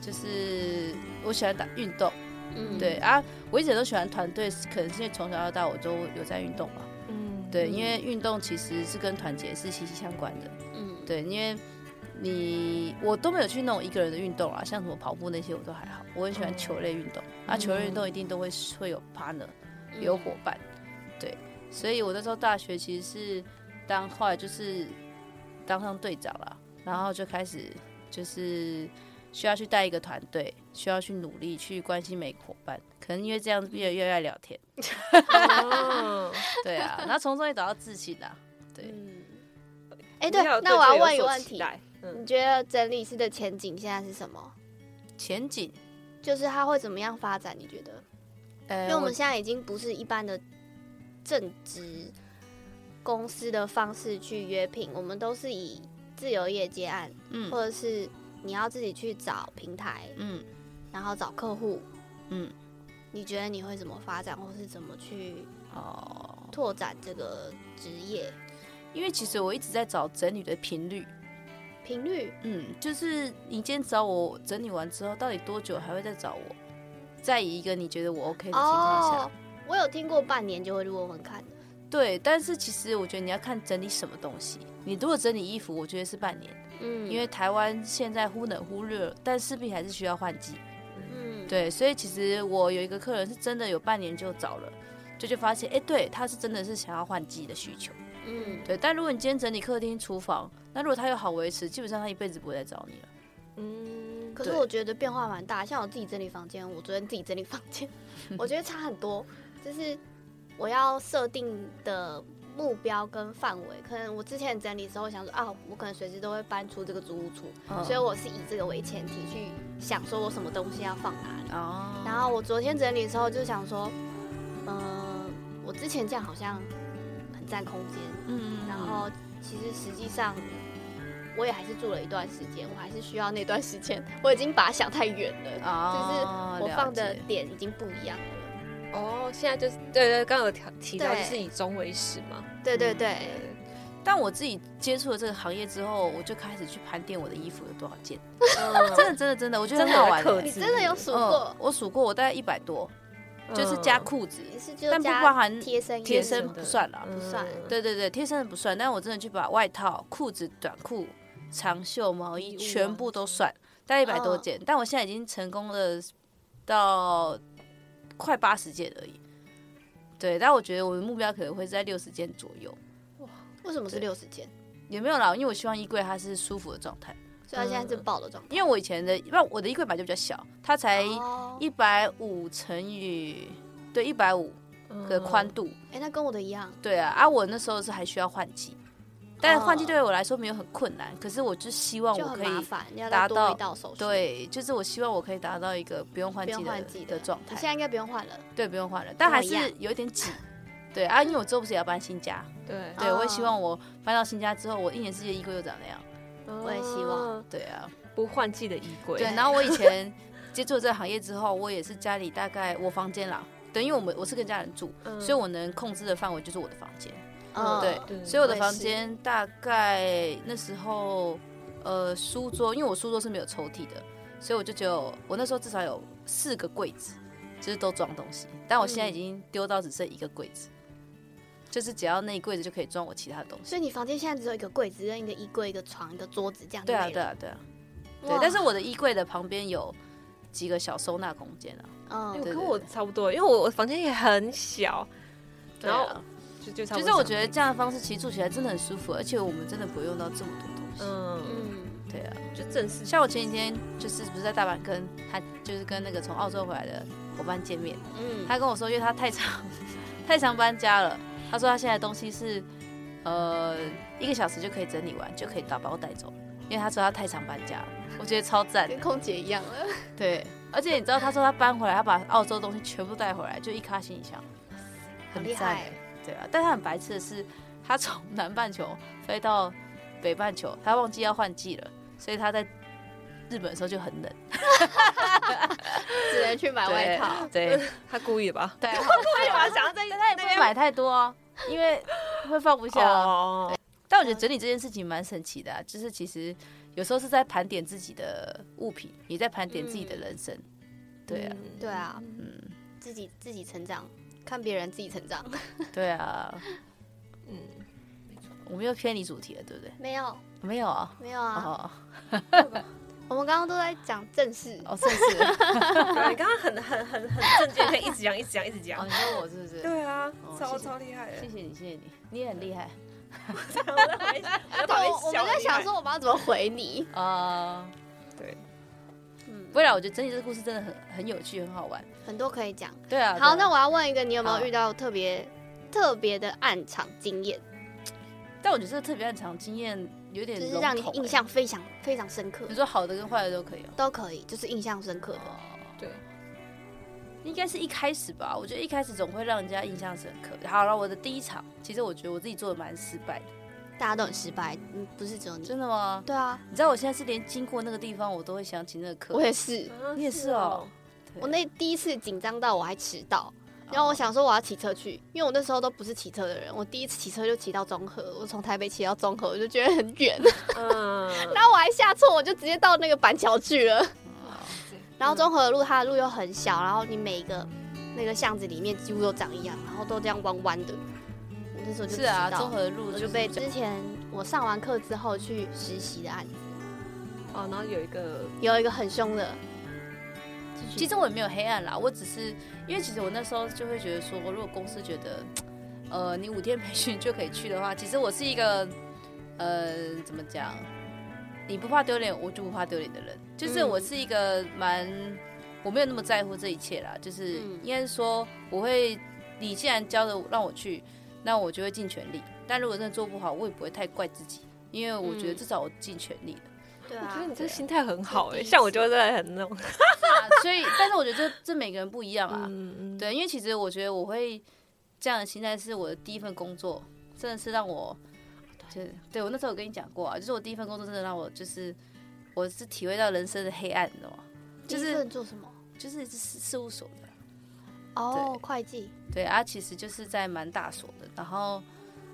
就是我喜欢打运动。嗯，对啊，我一直都喜欢团队，可能是因为从小到大我都有在运动嘛。嗯，对，因为运动其实是跟团结是息息相关的。嗯，对，因为你我都没有去那种一个人的运动啊，像什么跑步那些我都还好。我很喜欢球类运动，啊，球类运动一定都会会有 partner，有伙伴。对，所以我那时候大学其实是。当后来就是当上队长了，然后就开始就是需要去带一个团队，需要去努力去关心每个伙伴。可能因为这样子越来越爱聊天，对啊，然后从中也找到自信啊。对，哎、嗯，欸、对，那我要问一个问题，嗯、你觉得整理师的前景现在是什么？前景就是他会怎么样发展？你觉得？因为我们现在已经不是一般的正职。公司的方式去约聘，我们都是以自由业接案，嗯，或者是你要自己去找平台，嗯，然后找客户，嗯，你觉得你会怎么发展，或是怎么去哦拓展这个职业？因为其实我一直在找整理的频率，频率，嗯，就是你今天找我整理完之后，到底多久还会再找我？在一个你觉得我 OK 的情况下，哦，我有听过半年就会问问看。对，但是其实我觉得你要看整理什么东西。你如果整理衣服，我觉得是半年，嗯，因为台湾现在忽冷忽热，但势必还是需要换季，嗯，对，所以其实我有一个客人是真的有半年就找了，就就发现，哎，对，他是真的是想要换季的需求，嗯，对。但如果你今天整理客厅、厨房，那如果他又好维持，基本上他一辈子不会再找你了，嗯。可是我觉得变化蛮大，像我自己整理房间，我昨天自己整理房间，我觉得差很多，就是。我要设定的目标跟范围，可能我之前整理的时候想说啊，我可能随时都会搬出这个租屋处，嗯、所以我是以这个为前提去想说我什么东西要放哪里。哦、然后我昨天整理的时候就想说，嗯、呃，我之前这样好像很占空间，嗯，然后其实实际上我也还是住了一段时间，我还是需要那段时间，我已经把它想太远了，哦、就是我放的点已经不一样了。哦，现在就是对对，刚刚有提提到就是以终为始嘛。对对对。但我自己接触了这个行业之后，我就开始去盘点我的衣服有多少件。真的真的真的，我觉得很好玩。你真的有数过？我数过，我大概一百多，就是加裤子，但不包含贴身。贴身不算了，不算。对对对，贴身的不算。但我真的去把外套、裤子、短裤、长袖、毛衣全部都算，大概一百多件。但我现在已经成功了到。快八十件而已，对，但我觉得我的目标可能会在六十件左右。哇，为什么是六十件？也没有啦，因为我希望衣柜它是舒服的状态，所以它现在是爆的状态。因为我以前的，因为我的衣柜本来就比较小，它才一百五乘以对一百五的宽度。哎，那跟我的一样。对啊，啊，我那时候是还需要换季。但换季对我来说没有很困难，可是我就希望我可以达到，对，就是我希望我可以达到一个不用换季的状态。你现在应该不用换了，对，不用换了，但还是有一点挤。对啊，因为我之后不是也要搬新家，对，对我也希望我搬到新家之后，我一年四季的衣柜又长那样。我也希望，对啊，不换季的衣柜。对，然后我以前接触这个行业之后，我也是家里大概我房间啦，等于我们我是跟家人住，所以我能控制的范围就是我的房间。嗯，对，所以我的房间大概那时候，呃，书桌，因为我书桌是没有抽屉的，所以我就只有我那时候至少有四个柜子，就是都装东西。但我现在已经丢到只剩一个柜子，嗯、就是只要那一柜子就可以装我其他的东西。所以你房间现在只有一个柜子，跟一个衣柜、一个床、一个桌子这样。对啊，对啊，对啊。对，但是我的衣柜的旁边有几个小收纳空间啊。嗯，跟我差不多，因为我我房间也很小，然后就就其实我觉得这样的方式其实住起来真的很舒服，而且我们真的不会用到这么多东西。嗯嗯，对啊，就正式。像我前几天就是不是在大阪跟他就是跟那个从澳洲回来的伙伴见面，嗯，他跟我说，因为他太常太常搬家了，他说他现在东西是呃一个小时就可以整理完，就可以打包带走，因为他说他太常搬家了。我觉得超赞，跟空姐一样了。对，而且你知道，他说他搬回来，他把澳洲东西全部带回来，就一卡行李箱，很厉害。对啊，但他很白痴的是，他从南半球飞到北半球，他忘记要换季了，所以他在日本的时候就很冷，只能去买外套。对，他故意的吧？对，他故意吧？想要在他也不会买太多啊，因为会放不下。但我觉得整理这件事情蛮神奇的，就是其实。有时候是在盘点自己的物品，也在盘点自己的人生。嗯、对啊，对啊，嗯，自己自己成长，看别人自己成长。对啊，嗯，没错。我们又偏离主题了，对不对？没有，没有啊，没有啊。我们刚刚都在讲正事哦，正事。你刚刚很很很很正经，可以一直讲，一直讲，一直讲。哦，你说我是不是？对啊，超超厉害的。谢谢你，谢谢你，你也很厉害。我我们在想说，我们要怎么回你啊？对，嗯，未来我觉得整理这个故事真的很很有趣，很好玩，很多可以讲。对啊，好，那我要问一个，你有没有遇到特别特别的暗场经验？但我觉得这个特别暗场经验有点，就是让你印象非常非常深刻。你说好的跟坏的都可以哦，都可以，就是印象深刻的。对。应该是一开始吧，我觉得一开始总会让人家印象深刻。好了，我的第一场，其实我觉得我自己做的蛮失败的，大家都很失败，嗯，不是只有你。真的吗？对啊，你知道我现在是连经过那个地方，我都会想起那个课。我也是，你也是哦。我那第一次紧张到我还迟到，然后我想说我要骑车去，因为我那时候都不是骑车的人，我第一次骑车就骑到中和，我从台北骑到中和，我就觉得很远，嗯，然后我还下错，我就直接到那个板桥去了。然后中和的路，它的路又很小，然后你每一个那个巷子里面几乎都长一样，然后都这样弯弯的。我那时候就知道，是啊，中和的路就被之前我上完课之后去实习的案子。哦，然后有一个有一个很凶的。其实我也没有黑暗啦，我只是因为其实我那时候就会觉得说，如果公司觉得呃你五天培训就可以去的话，其实我是一个呃怎么讲？你不怕丢脸，我就不怕丢脸的人。就是我是一个蛮，我没有那么在乎这一切啦。就是应该是说，我会，你既然教的让我去，那我就会尽全力。但如果真的做不好，我也不会太怪自己，因为我觉得至少我尽全力了。对啊，我觉得你这心态很好哎，像我就在很那种。所以，但是我觉得这这每个人不一样啊。嗯嗯对，因为其实我觉得我会这样的心态，是我的第一份工作，真的是让我。对，对我那时候有跟你讲过啊，就是我第一份工作真的让我就是，我是体会到人生的黑暗，你知道吗？就是做什么？就是事事务所的。哦，会计。对啊，其实就是在蛮大所的，然后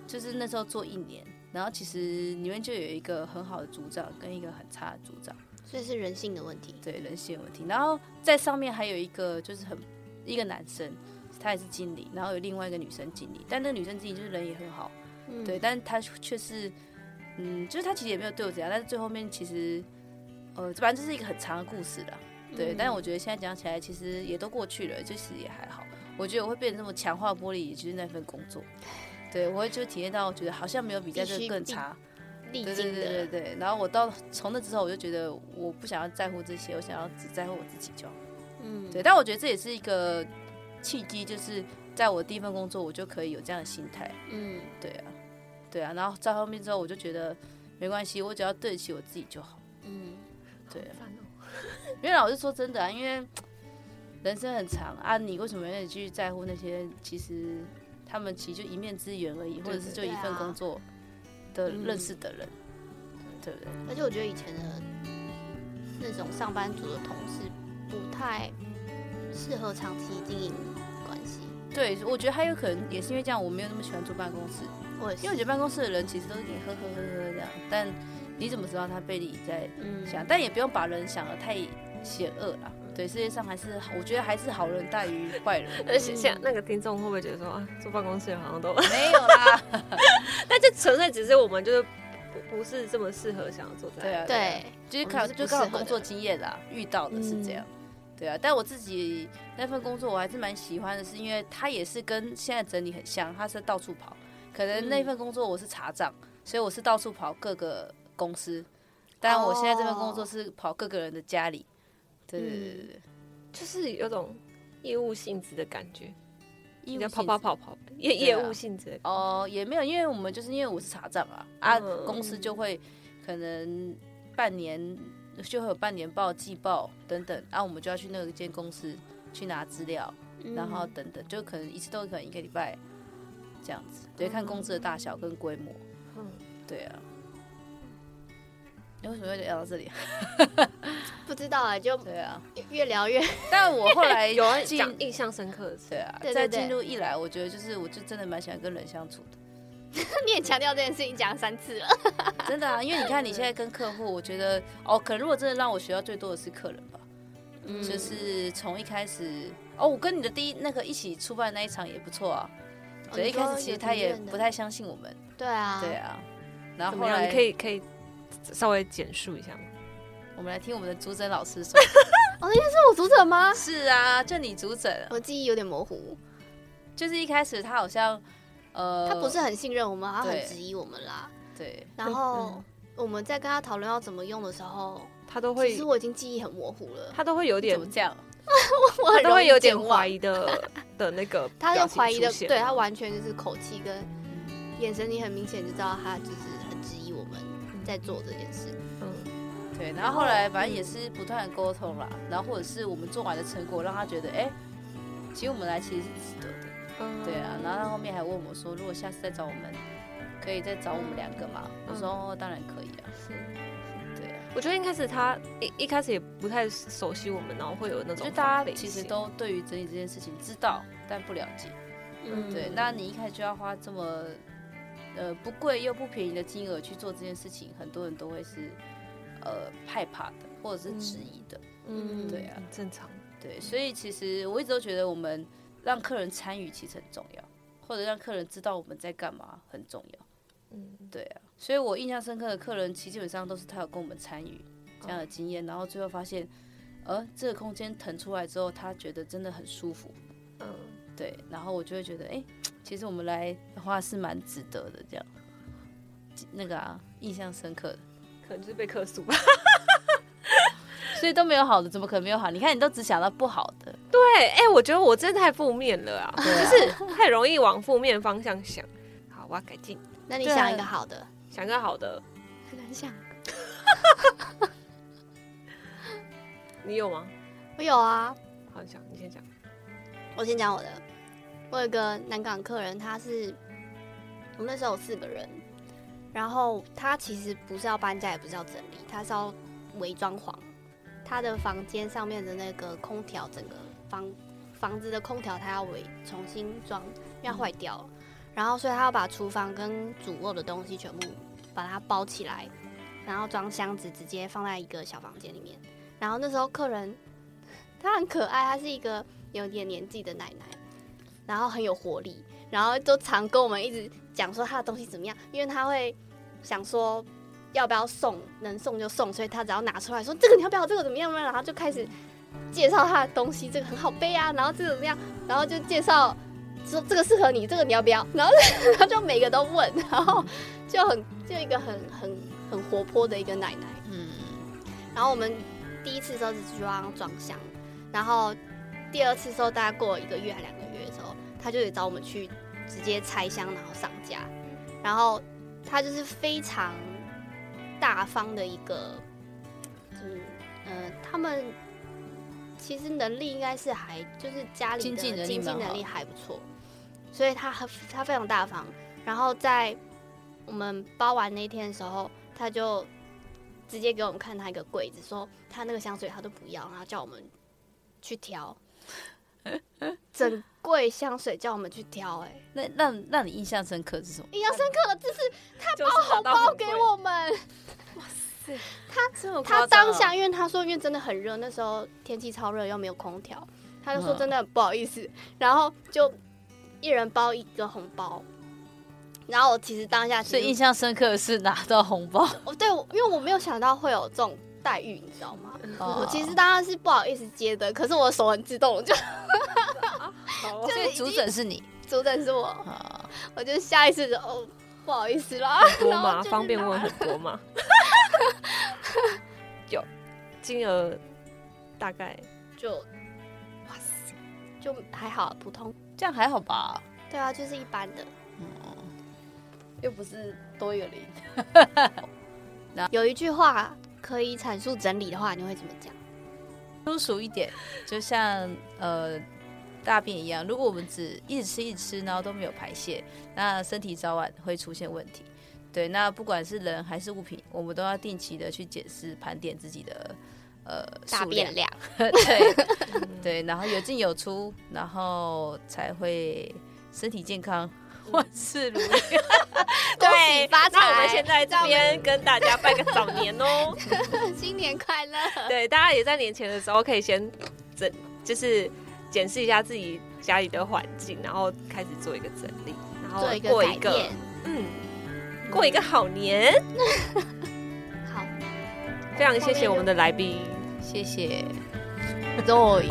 就是那时候做一年，然后其实里面就有一个很好的组长跟一个很差的组长，所以是人性的问题。对，人性的问题。然后在上面还有一个就是很一个男生，他也是经理，然后有另外一个女生经理，但那个女生经理就是人也很好。对，但是他却是，嗯，就是他其实也没有对我怎样，但是最后面其实，呃，反正这是一个很长的故事了。对，嗯、但是我觉得现在讲起来，其实也都过去了，就其实也还好。我觉得我会变得这么强化玻璃，也就是那份工作。对，我会就体验到，我觉得好像没有比在这更差。对对对对对。然后我到从那之后，我就觉得我不想要在乎这些，我想要只在乎我自己就好。嗯。对，但我觉得这也是一个契机，就是在我第一份工作，我就可以有这样的心态。嗯，对啊。对啊，然后在后面之后，我就觉得没关系，我只要对得起我自己就好。嗯，对。因为老师说真的啊，因为人生很长啊，你为什么要继续在乎那些其实他们其实就一面之缘而已，或者是就一份工作的认识的人，对不对？而且我觉得以前的那种上班族的同事不太适合长期经营关系。对，我觉得还有可能也是因为这样，我没有那么喜欢坐办公室。我因为我觉得办公室的人其实都是给你呵呵呵呵这样，但你怎么知道他背里在想？嗯、但也不用把人想的太险恶啦。对，世界上还是我觉得还是好人大于坏人。而且像那个听众会不会觉得说啊，坐办公室好像都没有啦？但这纯粹只是我们就是不不是这么适合想要做这样。对啊，对，就是可能就刚好工作经验啦，遇到的是这样。对啊，但我自己那份工作我还是蛮喜欢的，是因为它也是跟现在整理很像，它是到处跑。可能那份工作我是查账，所以我是到处跑各个公司。但我现在这份工作是跑各个人的家里。对对对对，就是有种业务性质的感觉，业务跑跑跑跑，业业务性质哦，也没有，因为我们就是因为我是查账啊，啊，公司就会可能半年就会有半年报、季报等等，啊，我们就要去那个间公司去拿资料，然后等等，就可能一次都可能一个礼拜这样子，对，看公司的大小跟规模，嗯，对啊。你为什么会聊到这里？不知道啊，就对啊，越聊越。但我后来 有讲印象深刻的，对啊，在进入一来，我觉得就是，我就真的蛮喜欢跟人相处的。你也强调这件事情讲三次了，真的啊，因为你看你现在跟客户，我觉得哦，可能如果真的让我学到最多的是客人吧，嗯，就是从一开始哦，我跟你的第一那个一起出发的那一场也不错啊，对，一开始其实他也不太相信我们，对啊，对啊，然后后来可以可以。稍微简述一下吗？我们来听我们的主诊老师说。哦，那天是我主诊吗？是啊，就你主诊。我记忆有点模糊，就是一开始他好像，呃，他不是很信任我们，他很质疑我们啦。对。然后我们在跟他讨论要怎么用的时候，他都会，其实我已经记忆很模糊了，他都会有点怎么这样？我都会有点怀疑的的那个，他就怀疑的，对他完全就是口气跟眼神，你很明显就知道他就是很质疑我们。在做这件事，嗯，对，然后后来反正也是不断的沟通啦，然后或者是我们做完的成果让他觉得，哎、欸，其实我们来其实是值得的，嗯，对啊，然后他后面还问我说，如果下次再找我们，可以再找我们两个吗？嗯、我说、哦、当然可以啊，是，对啊，我觉得应该是他一一开始也不太熟悉我们，然后会有那种，就大家其实都对于整理这件事情知道，但不了解，嗯，对，那你一开始就要花这么。呃，不贵又不便宜的金额去做这件事情，很多人都会是呃害怕的，或者是质疑的。嗯，对啊，正常。对，所以其实我一直都觉得，我们让客人参与其实很重要，或者让客人知道我们在干嘛很重要。嗯，对啊。所以我印象深刻的客人，其实基本上都是他有跟我们参与这样的经验，然后最后发现，呃，这个空间腾出来之后，他觉得真的很舒服。嗯，对。然后我就会觉得，哎。其实我们来的话是蛮值得的，这样，那个啊，印象深刻的，可能就是被客诉吧，所以都没有好的，怎么可能没有好？你看，你都只想到不好的。对，哎、欸，我觉得我真的太负面了啊，就是太容易往负面方向想。好，我要改进。那你想一个好的，想一个好的，很难想。你有吗？我有啊。好，想你先讲，我先讲我的。我有个南港客人，他是我们那时候有四个人，然后他其实不是要搬家，也不是要整理，他是要伪装潢。他的房间上面的那个空调，整个房房子的空调，他要微重新装，因为坏掉了。然后所以他要把厨房跟主卧的东西全部把它包起来，然后装箱子，直接放在一个小房间里面。然后那时候客人他很可爱，他是一个有点年纪的奶奶。然后很有活力，然后都常跟我们一直讲说他的东西怎么样，因为他会想说要不要送，能送就送，所以他只要拿出来说这个你要不要，这个怎么样呢？然后就开始介绍他的东西，这个很好背啊，然后这个怎么样？然后就介绍说这个适合你，这个你要不要？然后他就每个都问，然后就很就一个很很很活泼的一个奶奶，嗯。然后我们第一次的时候只去帮他装箱，然后第二次的时候大概过了一个月还两个月的时候。他就得找我们去直接拆箱，然后上架。然后他就是非常大方的一个，嗯呃，他们其实能力应该是还就是家里的经济能力还不错，所以他他非常大方。然后在我们包完那天的时候，他就直接给我们看他一个柜子，说他那个香水他都不要，然后叫我们去挑。整柜香水叫我们去挑，欸，哎，那让让你印象深刻是什么？印象深刻的就是他包红包给我们，哇塞！他他当下，因为他说，因为真的很热，那时候天气超热，又没有空调，他就说真的很不好意思，然后就一人包一个红包。然后我其实当下最印象深刻的是拿到红包。哦，对，因为我没有想到会有这种待遇，你知道吗？我其实当然是不好意思接的，可是我手很自动，就 就是主诊是你，主诊是我，我就下意识就哦。不好意思啦，多嘛？方便问很多嘛？有金额大概就哇塞，就还好，普通，这样还好吧？对啊，就是一般的，嗯，又不是多一个零。有一句话可以阐述整理的话，你会怎么讲？粗俗一点，就像呃。大便一样，如果我们只一直吃一直吃，然后都没有排泄，那身体早晚会出现问题。对，那不管是人还是物品，我们都要定期的去检视、盘点自己的呃大便量。对 对，然后有进有出，然后才会身体健康，万事如意。对，发财。那我们现在这边跟大家拜个早年哦，新年快乐。对，大家也在年前的时候可以先整，就是。检视一下自己家里的环境，然后开始做一个整理，然后过一个，嗯，过一个好年。好，非常谢谢我们的来宾，谢谢，Zoe。